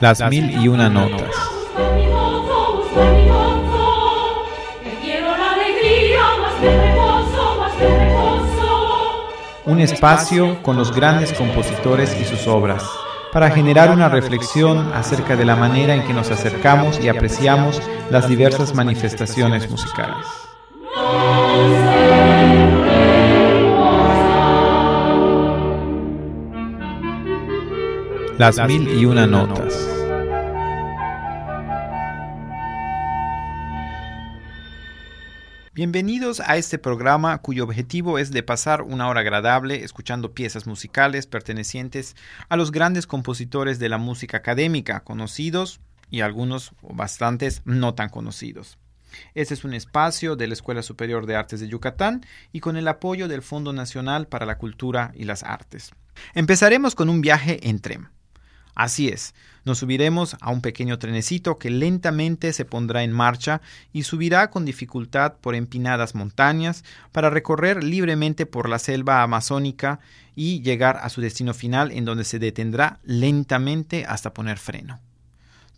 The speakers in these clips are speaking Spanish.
Las mil y una notas. Un espacio con los grandes compositores y sus obras, para generar una reflexión acerca de la manera en que nos acercamos y apreciamos las diversas manifestaciones musicales. Las mil y una notas. Bienvenidos a este programa cuyo objetivo es de pasar una hora agradable escuchando piezas musicales pertenecientes a los grandes compositores de la música académica, conocidos y algunos o bastantes no tan conocidos. Este es un espacio de la Escuela Superior de Artes de Yucatán y con el apoyo del Fondo Nacional para la Cultura y las Artes. Empezaremos con un viaje en tren. Así es, nos subiremos a un pequeño trenecito que lentamente se pondrá en marcha y subirá con dificultad por empinadas montañas para recorrer libremente por la selva amazónica y llegar a su destino final en donde se detendrá lentamente hasta poner freno.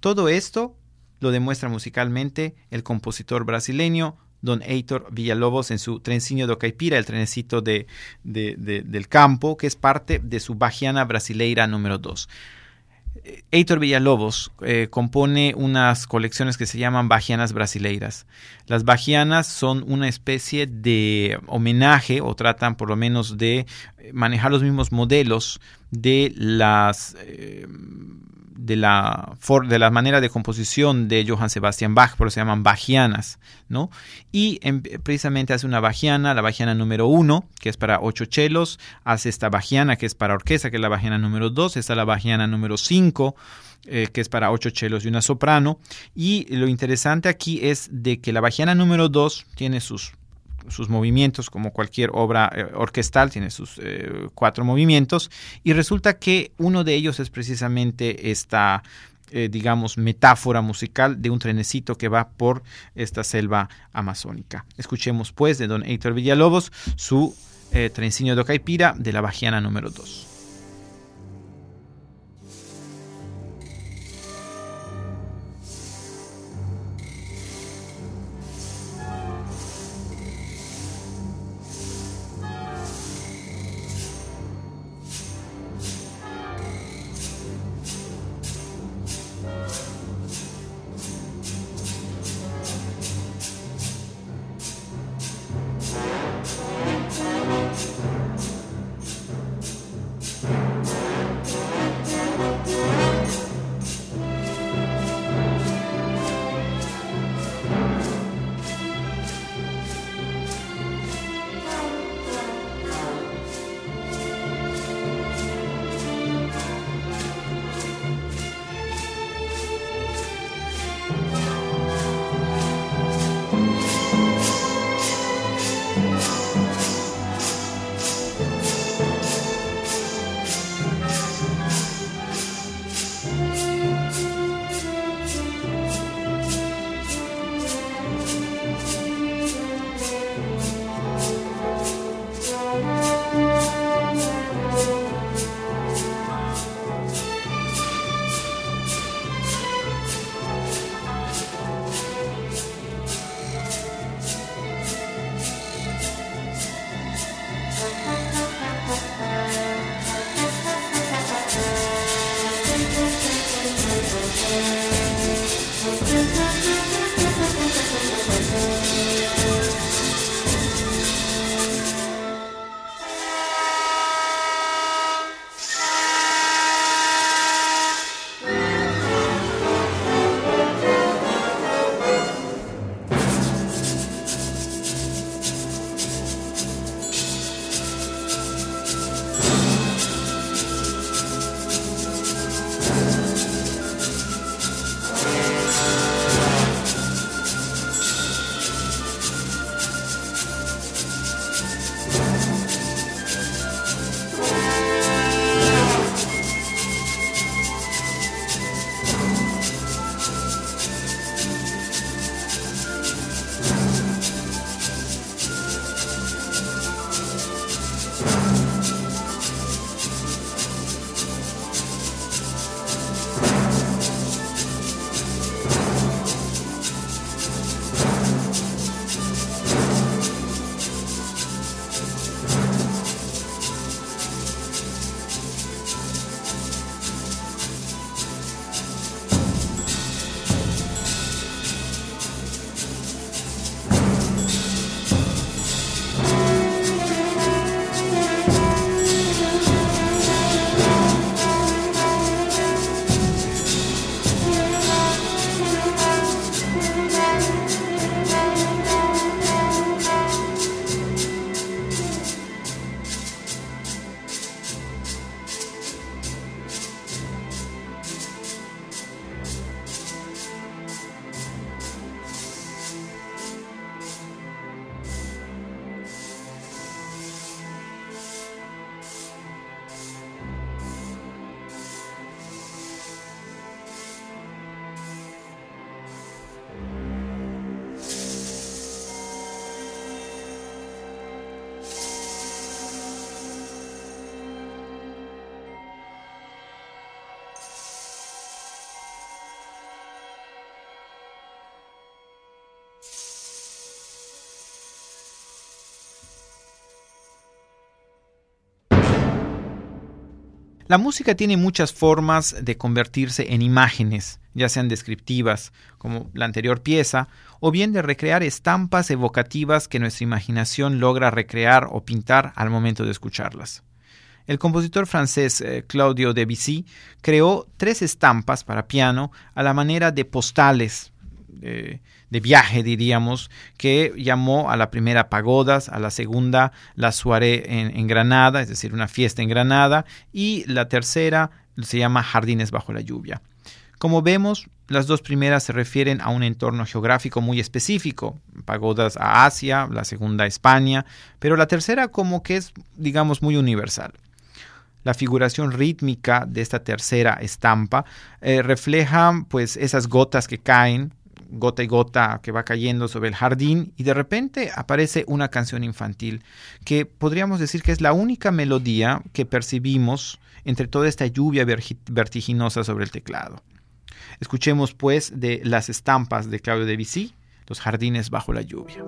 Todo esto lo demuestra musicalmente el compositor brasileño don Heitor Villalobos en su Trencinho do Caipira, el trenecito de, del campo, que es parte de su Bajiana Brasileira número 2. Heitor Villalobos eh, compone unas colecciones que se llaman Bajianas Brasileiras. Las Bajianas son una especie de homenaje o tratan por lo menos de manejar los mismos modelos de las eh, de la, de manera de composición de Johann Sebastian Bach, por eso se llaman bajianas, ¿no? Y precisamente hace una bajiana, la bajiana número uno, que es para ocho chelos, hace esta bajiana, que es para orquesta, que es la bajiana número dos, está la bajiana número cinco, eh, que es para ocho chelos y una soprano. Y lo interesante aquí es de que la bajiana número dos tiene sus sus movimientos, como cualquier obra eh, orquestal, tiene sus eh, cuatro movimientos, y resulta que uno de ellos es precisamente esta, eh, digamos, metáfora musical de un trenecito que va por esta selva amazónica. Escuchemos pues de don Héctor Villalobos su trencino de Caipira de la Bajiana número 2. La música tiene muchas formas de convertirse en imágenes, ya sean descriptivas, como la anterior pieza, o bien de recrear estampas evocativas que nuestra imaginación logra recrear o pintar al momento de escucharlas. El compositor francés eh, Claudio Debussy creó tres estampas para piano a la manera de postales de viaje, diríamos, que llamó a la primera pagodas, a la segunda la soirée en, Granada, es decir, una fiesta en Granada, y la tercera se llama Jardines bajo la lluvia. Como vemos, las dos primeras se refieren a un entorno geográfico muy específico, pagodas a Asia, la segunda a España, pero la tercera como que es, digamos, muy universal. La figuración rítmica de esta tercera estampa eh, refleja pues esas gotas que caen, gota y gota que va cayendo sobre el jardín y de repente aparece una canción infantil que podríamos decir que es la única melodía que percibimos entre toda esta lluvia vertiginosa sobre el teclado. Escuchemos pues de las estampas de Claudio Debussy, Los jardines bajo la lluvia.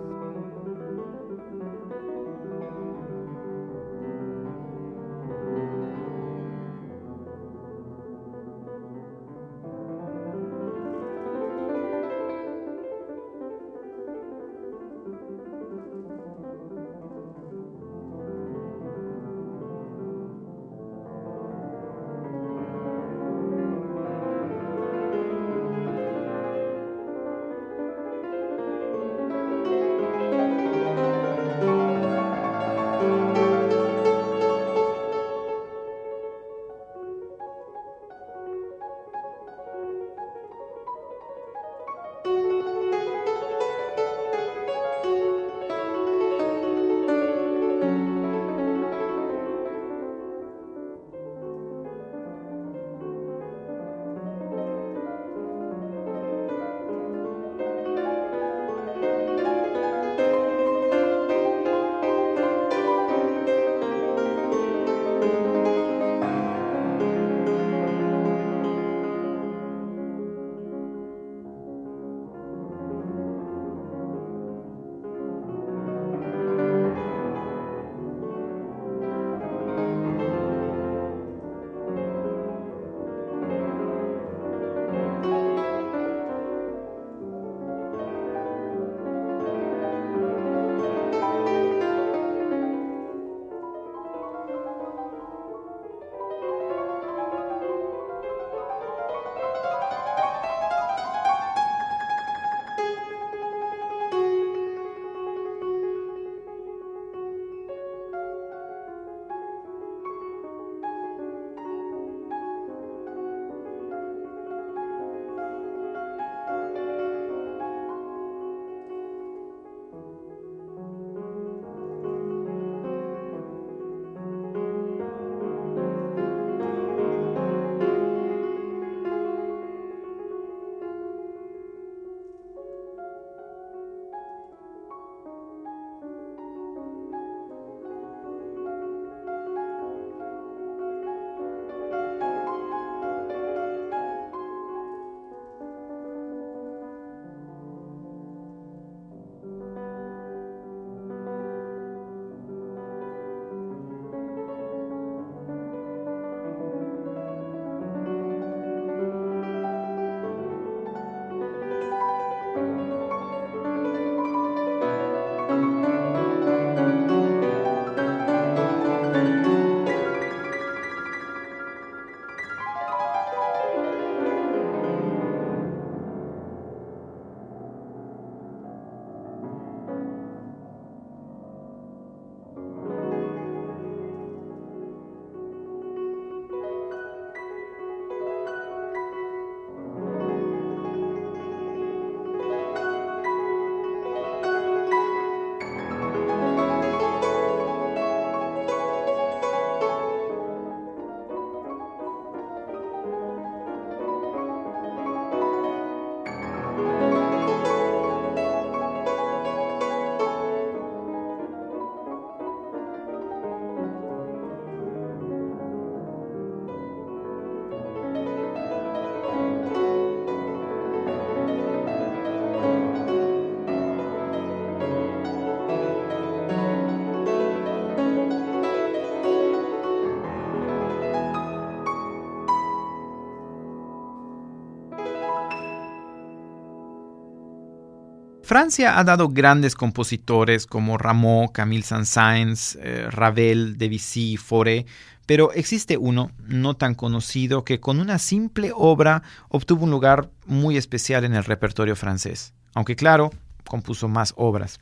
Francia ha dado grandes compositores como Rameau, Camille Saint-Saëns, eh, Ravel, Debussy, Fauré, pero existe uno no tan conocido que con una simple obra obtuvo un lugar muy especial en el repertorio francés, aunque claro, compuso más obras.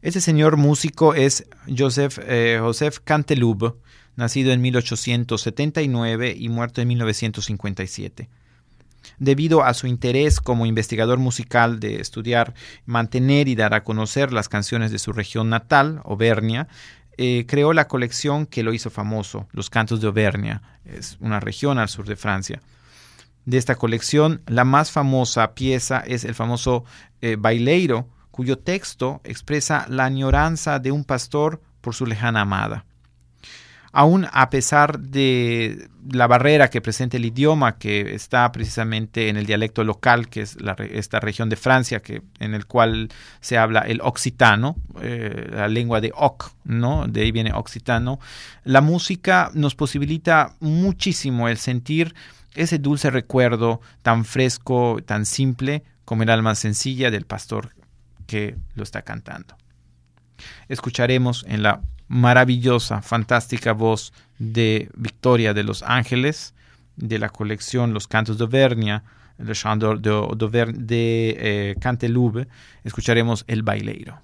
Ese señor músico es Joseph, eh, Joseph Canteloube, nacido en 1879 y muerto en 1957 debido a su interés como investigador musical de estudiar, mantener y dar a conocer las canciones de su región natal, Auvernia, eh, creó la colección que lo hizo famoso, Los Cantos de Auvernia, es una región al sur de Francia. De esta colección, la más famosa pieza es el famoso eh, Baileiro, cuyo texto expresa la añoranza de un pastor por su lejana amada aún a pesar de la barrera que presenta el idioma, que está precisamente en el dialecto local, que es esta región de Francia, que, en el cual se habla el occitano, eh, la lengua de Oc, ¿no? De ahí viene occitano. La música nos posibilita muchísimo el sentir ese dulce recuerdo tan fresco, tan simple, como el alma sencilla del pastor que lo está cantando. Escucharemos en la maravillosa, fantástica voz de Victoria de los Ángeles, de la colección Los Cantos de Le Chant de, de eh, Cantelube, escucharemos El Baileiro.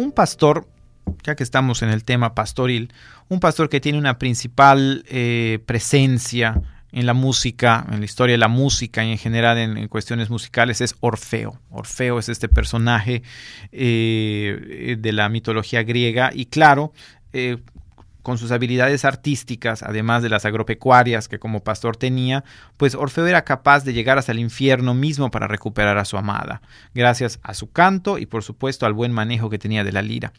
Un pastor, ya que estamos en el tema pastoril, un pastor que tiene una principal eh, presencia en la música, en la historia de la música y en general en, cuestiones musicales es Orfeo. Orfeo es este personaje eh, de la mitología griega y claro, eh, con sus habilidades artísticas, además de las agropecuarias que como pastor tenía, pues Orfeo era capaz de llegar hasta el infierno mismo para recuperar a su amada, gracias a su canto y por supuesto al buen manejo que tenía de la lira.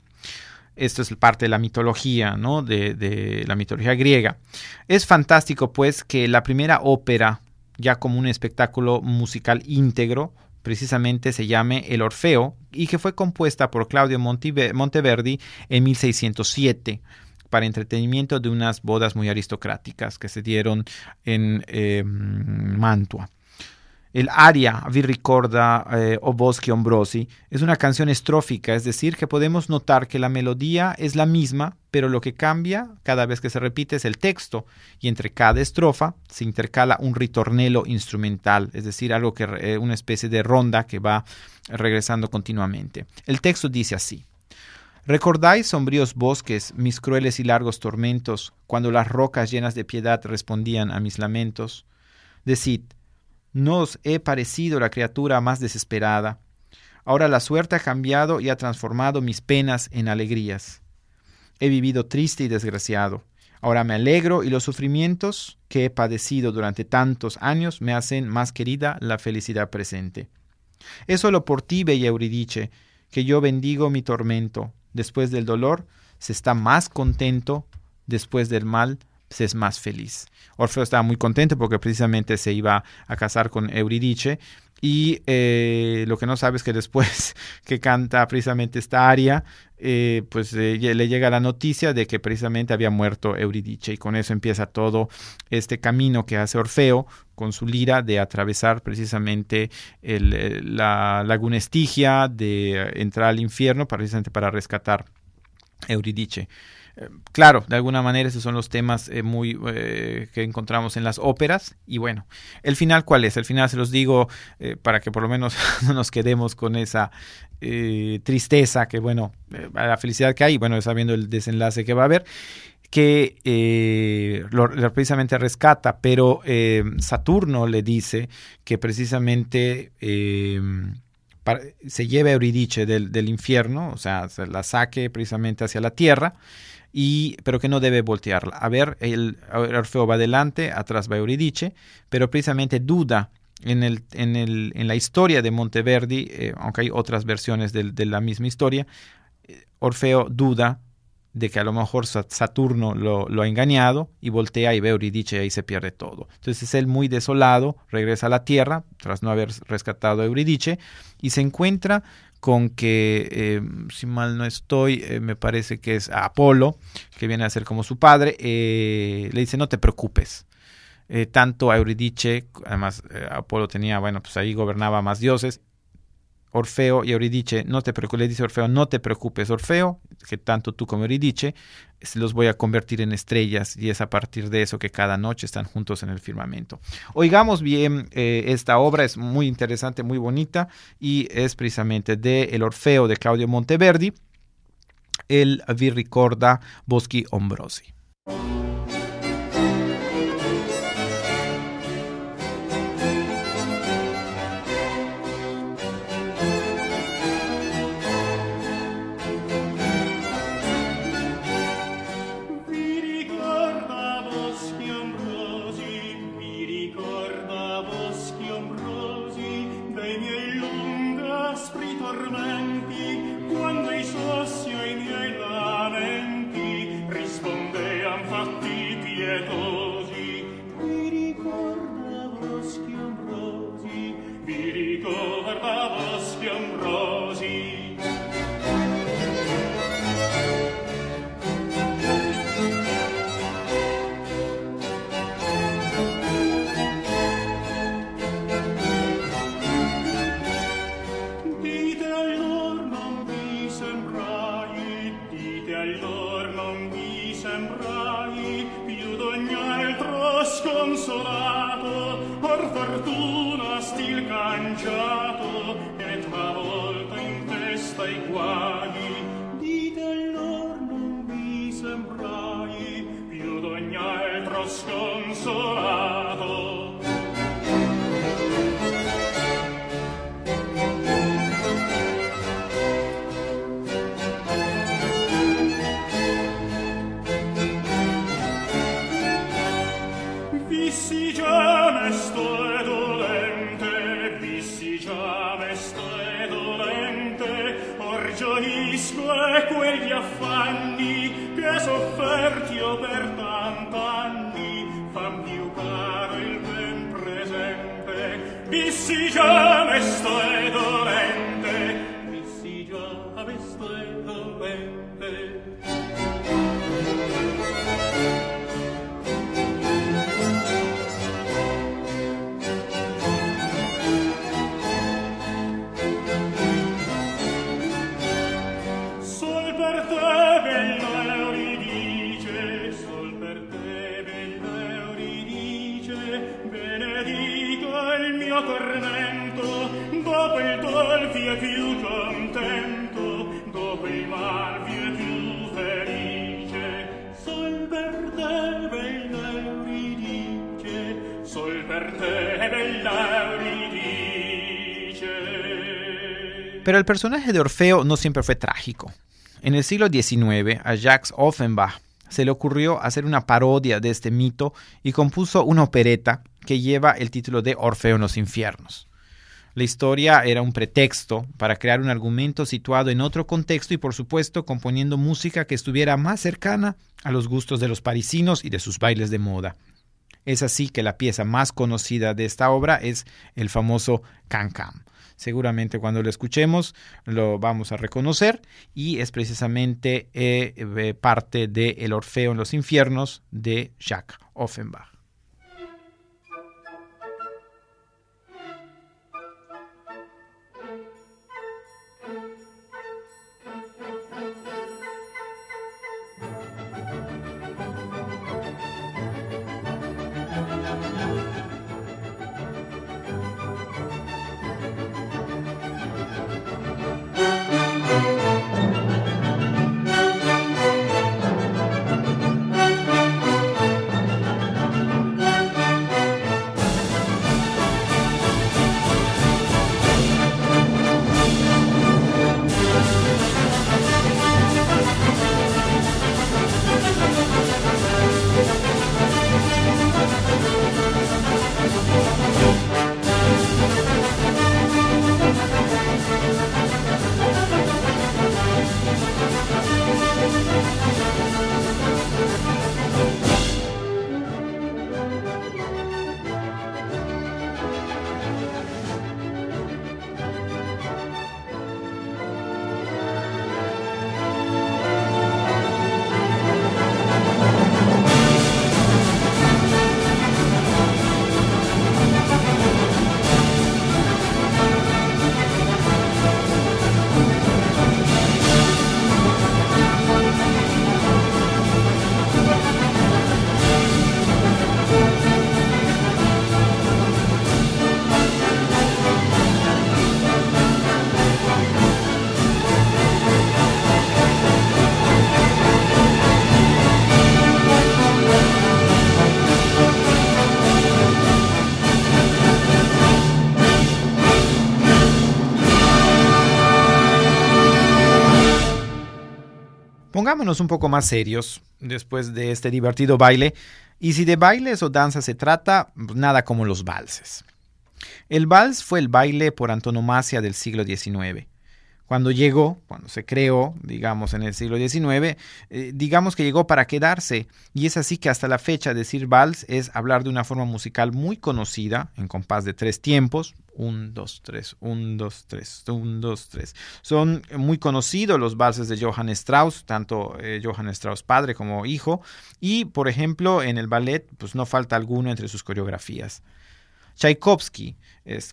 Esto es parte de la mitología, ¿no? De, la mitología griega. Es fantástico, pues, que la primera ópera, ya como un espectáculo musical íntegro, precisamente se llame El Orfeo y que fue compuesta por Claudio Monteverdi en 1607 para entretenimiento de unas bodas muy aristocráticas que se dieron en eh, Mantua. El aria Vi ricorda eh, o Boschi Ombrosi es una canción estrófica, es decir, que podemos notar que la melodía es la misma, pero lo que cambia cada vez que se repite es el texto, y entre cada estrofa se intercala un ritornelo instrumental, es decir, algo que eh, una especie de ronda que va regresando continuamente. El texto dice así: ¿Recordáis sombríos bosques, mis crueles y largos tormentos, cuando las rocas llenas de piedad respondían a mis lamentos? Decid, no os he parecido la criatura más desesperada. Ahora la suerte ha cambiado y ha transformado mis penas en alegrías. He vivido triste y desgraciado. Ahora me alegro y los sufrimientos que he padecido durante tantos años me hacen más querida la felicidad presente. Es solo por ti, bella Euridice, que yo bendigo mi tormento. Después del dolor se está más contento, después del mal se es más feliz. Orfeo estaba muy contento porque precisamente se iba a casar con Euridice y eh, lo que no sabe es que después que canta precisamente esta aria, eh, pues eh, le llega la noticia de que precisamente había muerto Euridice y con eso empieza todo este camino que hace Orfeo con su lira de atravesar precisamente la laguna Estigia, de entrar al infierno precisamente para rescatar Euridice. Eh, claro, de alguna manera esos son los temas eh, muy eh, que encontramos en las óperas y bueno, el final cuál es? El final se los digo para que por lo menos no nos quedemos con esa tristeza que bueno, la felicidad que hay, bueno, sabiendo el desenlace que va a haber que lo, precisamente rescata, pero Saturno le dice que precisamente se lleve a Euridice del, del, infierno, o sea, se la saque precisamente hacia la tierra, y, pero que no debe voltearla. A ver, el, Orfeo va adelante, atrás va Euridice, pero precisamente duda en, el, en, el, en la historia de Monteverdi, eh, aunque hay otras versiones de, la misma historia, eh, Orfeo duda de que a lo mejor Saturno lo, lo, ha engañado y voltea y ve Euridice y ahí se pierde todo. Entonces él muy desolado regresa a la tierra tras no haber rescatado a Euridice y se encuentra con que, eh, si mal no estoy, eh, me parece que es Apolo, que viene a ser como su padre, eh, le dice, no te preocupes. tanto a Euridice, además Apolo tenía, bueno, pues ahí gobernaba más dioses, Orfeo y Euridice, no te preocupes, le dice Orfeo, no te preocupes, Orfeo, que tanto tú como Euridice los voy a convertir en estrellas y es a partir de eso que cada noche están juntos en el firmamento. Oigamos bien eh, esta obra, es muy interesante, muy bonita y es precisamente de El Orfeo de Claudio Monteverdi, el Vi ricorda Boschi Ombrosi. Pero el personaje de Orfeo no siempre fue trágico. En el siglo XIX, a Jacques Offenbach se le ocurrió hacer una parodia de este mito y compuso una opereta que lleva el título de Orfeo en los infiernos. La historia era un pretexto para crear un argumento situado en otro contexto y por supuesto componiendo música que estuviera más cercana a los gustos de los parisinos y de sus bailes de moda. Es así que la pieza más conocida de esta obra es el famoso Can Can. Seguramente cuando lo escuchemos lo vamos a reconocer y es precisamente eh, eh, parte de El Orfeo en los infiernos de Jacques Offenbach. Pongámonos un poco más serios después de este divertido baile. Y si de bailes o danza se trata, pues nada como los valses. El vals fue el baile por antonomasia del siglo XIX. Cuando llegó, cuando se creó, digamos, en el siglo XIX, eh, digamos que llegó para quedarse. Y es así que hasta la fecha decir vals es hablar de una forma musical muy conocida, en compás de tres tiempos. Un, dos, tres, un, dos, tres, un, dos, tres. Son muy conocidos los valses de Johann Strauss, tanto eh, Johann Strauss padre como hijo. Y, por ejemplo, en el ballet, pues no falta alguno entre sus coreografías. Tchaikovsky,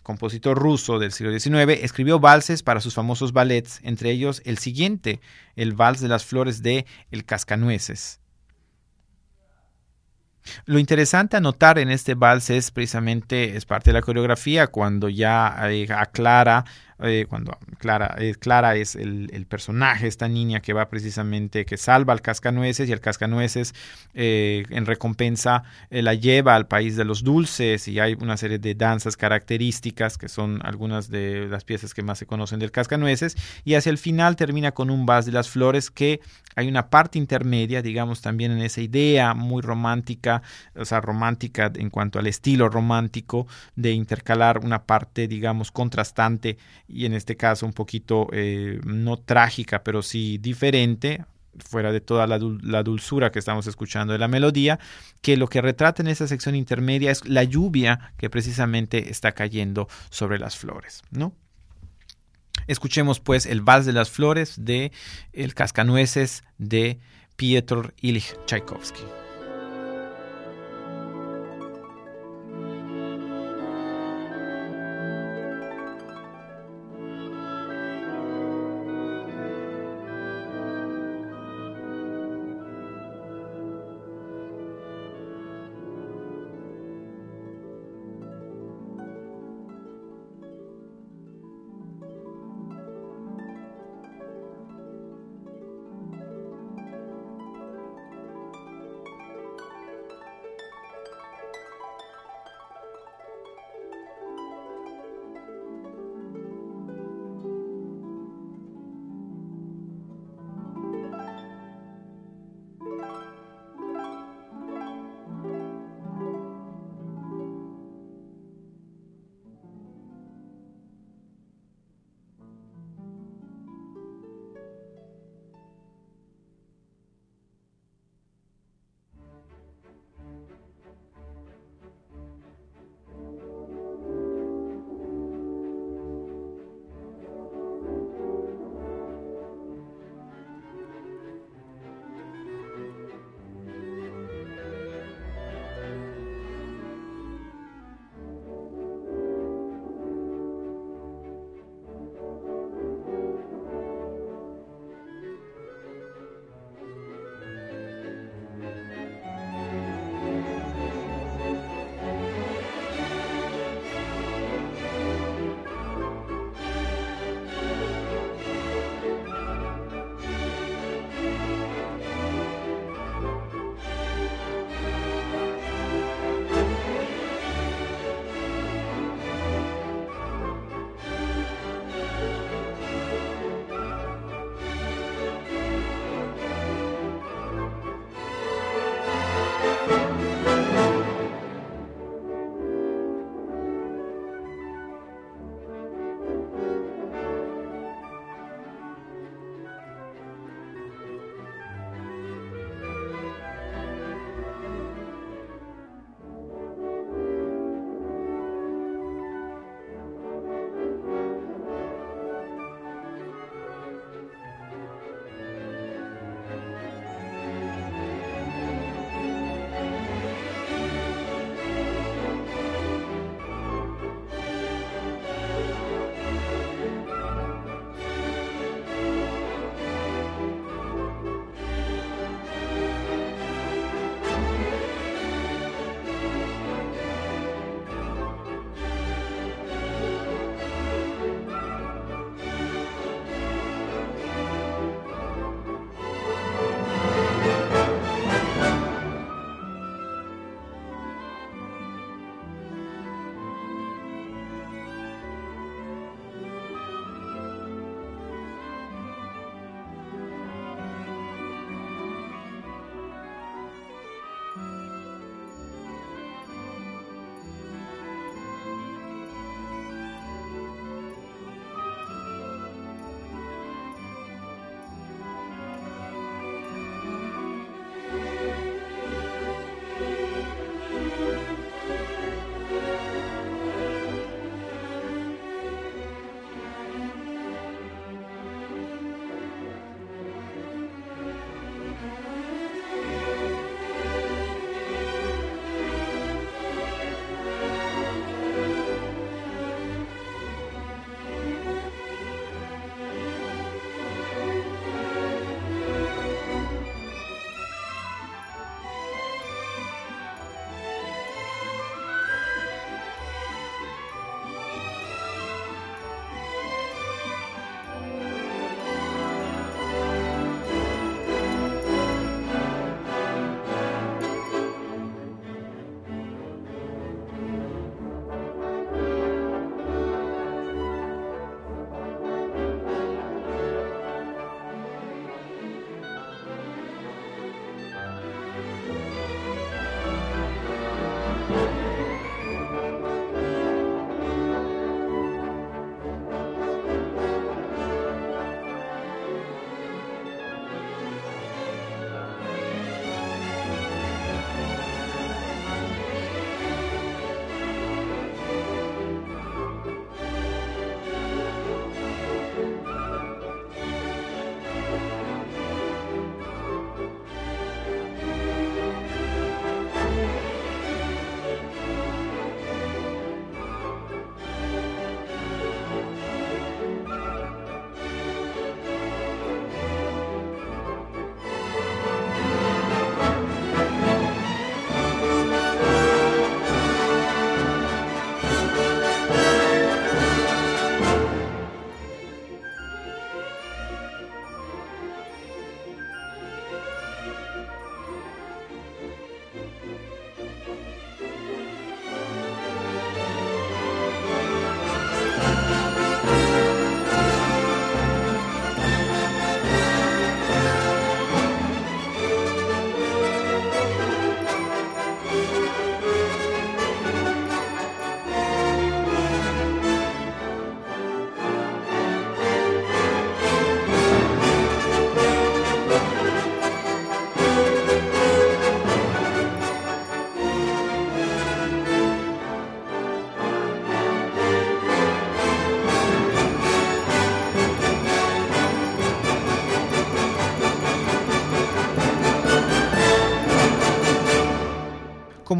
compositor ruso del siglo XIX, escribió valses para sus famosos ballets, entre ellos el siguiente, el Vals de las Flores de El Cascanueces. Lo interesante a notar en este vals es precisamente, es parte de la coreografía, cuando ya eh, aclara eh, cuando Clara, eh, Clara es el, personaje, esta niña que va precisamente, que salva al cascanueces y el cascanueces eh, en recompensa la lleva al país de los dulces y hay una serie de danzas características que son algunas de las piezas que más se conocen del cascanueces y hacia el final termina con un vas de las flores que hay una parte intermedia, digamos también en esa idea muy romántica, o sea, romántica en cuanto al estilo romántico de intercalar una parte, digamos, contrastante y en este caso un poquito eh, no trágica, pero sí diferente, fuera de toda la, dulzura que estamos escuchando de la melodía, que lo que retrata en esa sección intermedia es la lluvia que precisamente está cayendo sobre las flores, ¿no? Escuchemos pues el Vals de las Flores de El Cascanueces de Piotr Ilich Tchaikovsky.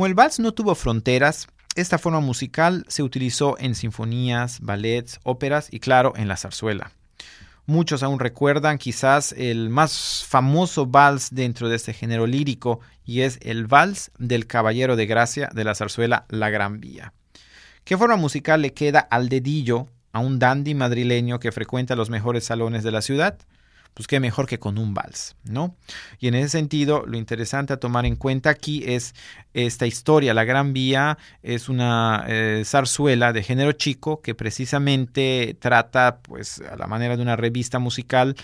El vals no tuvo fronteras, esta forma musical se utilizó en sinfonías, ballets, óperas y claro, en la zarzuela. Muchos aún recuerdan quizás el más famoso vals dentro de este género lírico y es el vals del Caballero de Gracia de la zarzuela La Gran Vía. ¿Qué forma musical le queda al dedillo a un dandy madrileño que frecuenta los mejores salones de la ciudad? Pues qué mejor que con un vals, ¿no? Y en ese sentido, lo interesante a tomar en cuenta aquí es esta historia. La Gran Vía es una eh, zarzuela de género chico que precisamente trata, pues, a la manera de una revista musical,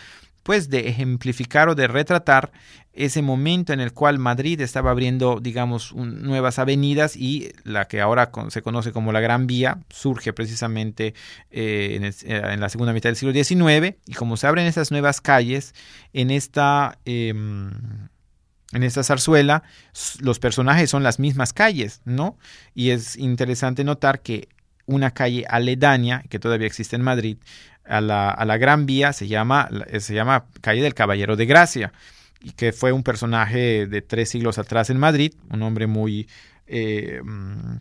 pues de ejemplificar o de retratar ese momento en el cual Madrid estaba abriendo, digamos, nuevas avenidas y la que ahora se conoce como la Gran Vía surge precisamente eh, eh, en, la segunda mitad del siglo XIX y como se abren esas nuevas calles en esta... Em, en esta zarzuela los personajes son las mismas calles, ¿no? Y es interesante notar que una calle aledaña, que todavía existe en Madrid, a la, Gran Vía se llama, se llama Calle del Caballero de Gracia, y que fue un personaje de tres siglos atrás en Madrid, un hombre muy, eh, mm,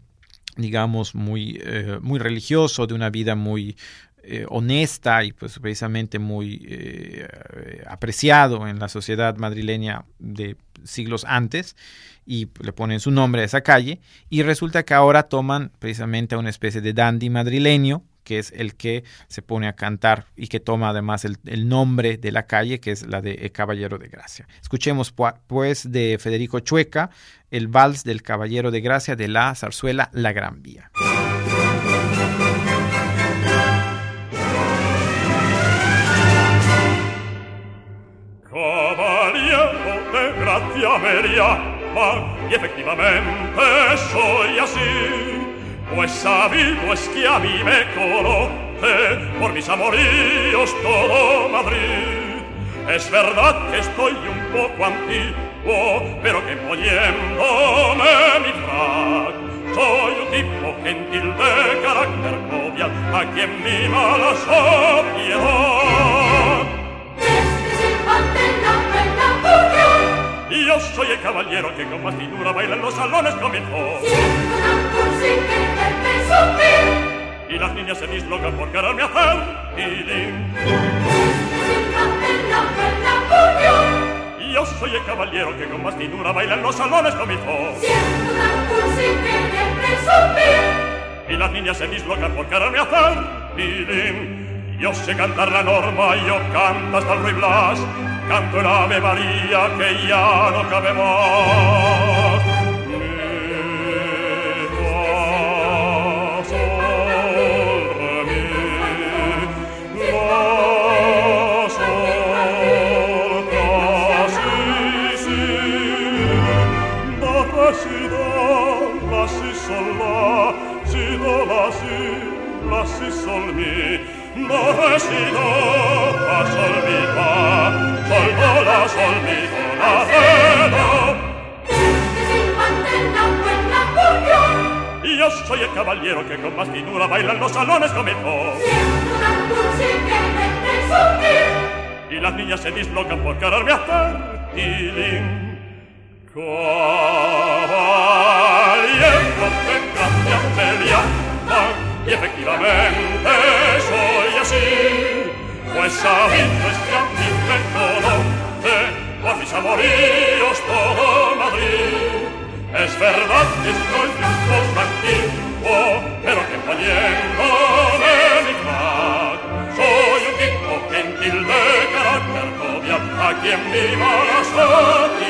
digamos, muy, eh, muy religioso, de una vida muy eh, honesta y pues precisamente muy apreciado en la sociedad madrileña de siglos antes y le ponen su nombre a esa calle y resulta que ahora toman precisamente a una especie de dandy madrileño que es el que se pone a cantar y que toma además el, nombre de la calle, que es la de Caballero de Gracia. Escuchemos pues de Federico Chueca el vals del Caballero de Gracia de la zarzuela La Gran Vía. Caballero de Gracia y efectivamente soy así Pues sabi, pues que a mí me coro, eh, por mis amoríos todo Madrid. Es verdad que estoy un poco antiguo, pero que poniéndome mi frac, soy un tipo gentil de carácter jovial, a quien mima la sociedad. Yo soy el caballero que con más finura baila en los salones con mi voz. Niñas se dislocan por quererme hacer. Y yo soy el caballero que con más finura baila en los salones comenzó. Siendo una cursi que presumir. Y las niñas se dislocan por quererme hacer feeling. Yo sé cantar la norma, yo canto hasta el Ruy Blas canto el Ave María que ya no cabe más. Si, sol, mi, do, re, si, do, fa, sol, mi, fa, sol do la sol mi do la re do es el la buena Y yo soy el caballero que con más finura baila en los salones comenzó Siendo una cursi que de presumir Y las niñas se dislocan por quererme hacer tiling Caballero gracia me llaman Y efectivamente soy así Pues sabiendo es que a mí me conoce Por mis amoríos todo Madrid. Es verdad que soy un antiguo Pero que poniéndome mi frac Soy un tipo gentil de carácter jovial A quien viva la sociedad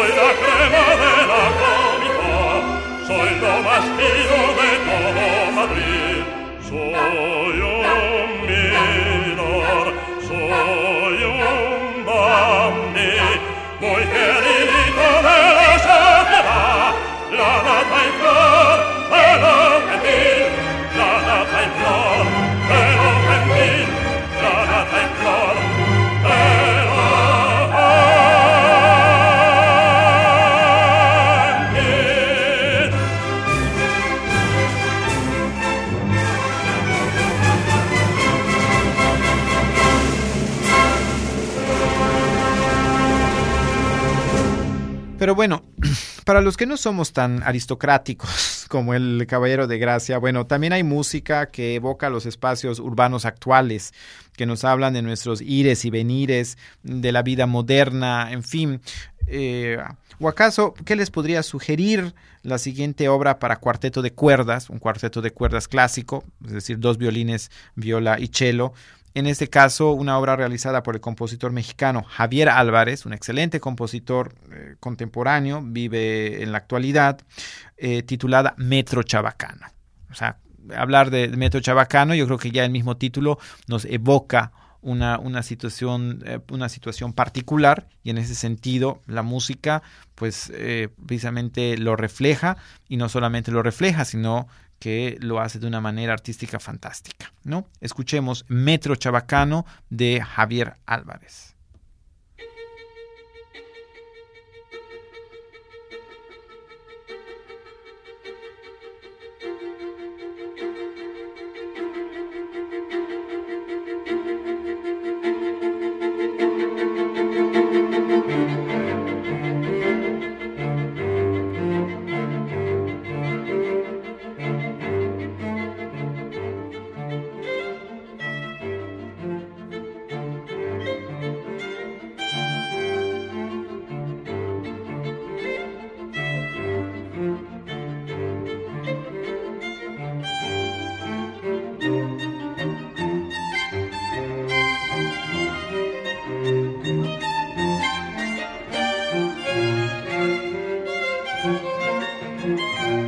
soy la crema de la comida, soy lo más fino de todo Madrid, soy un minor, soy un bambi, muy queridito de la sociedad, la nata y flor de la para los que no somos tan aristocráticos como el Caballero de Gracia, bueno, también hay música que evoca los espacios urbanos actuales, que nos hablan de nuestros ires y venires, de la vida moderna, en fin. Eh, ¿O acaso qué les podría sugerir la siguiente obra para cuarteto de cuerdas, un cuarteto de cuerdas clásico, es decir, dos violines, viola y cello? En este caso, una obra realizada por el compositor mexicano Javier Álvarez, un excelente compositor eh, contemporáneo, vive en la actualidad, eh, titulada Metro Chabacano. O sea, hablar de Metro Chabacano, yo creo que ya el mismo título nos evoca una, una, situación, eh, una situación particular y en ese sentido la música pues precisamente lo refleja y no solamente lo refleja, sino que lo hace de una manera artística fantástica. ¿no? Escuchemos Metro Chabacano de Javier Álvarez. Música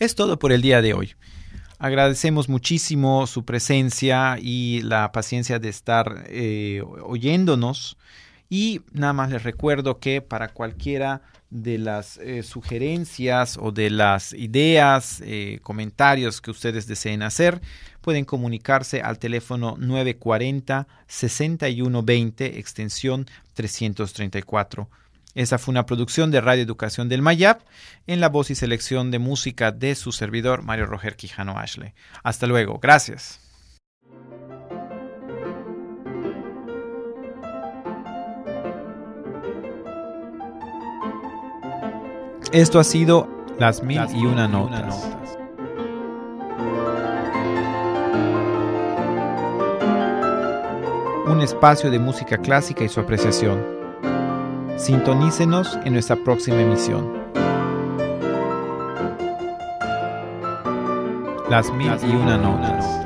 Es todo por el día de hoy. Agradecemos muchísimo su presencia y la paciencia de estar eh, oyéndonos. Y nada más les recuerdo que para cualquiera de las eh, sugerencias o de las ideas, eh, comentarios que ustedes deseen hacer, pueden comunicarse al teléfono 940-6120, extensión 334. Esa fue una producción de Radio Educación del Mayap en la voz y selección de música de su servidor Mario Roger Quijano Ashley. Hasta luego, gracias. Esto ha sido Las Mil, y, una notas. Un espacio de música clásica y su apreciación. Sintonícenos en nuestra próxima emisión. Las Mil, y una notas.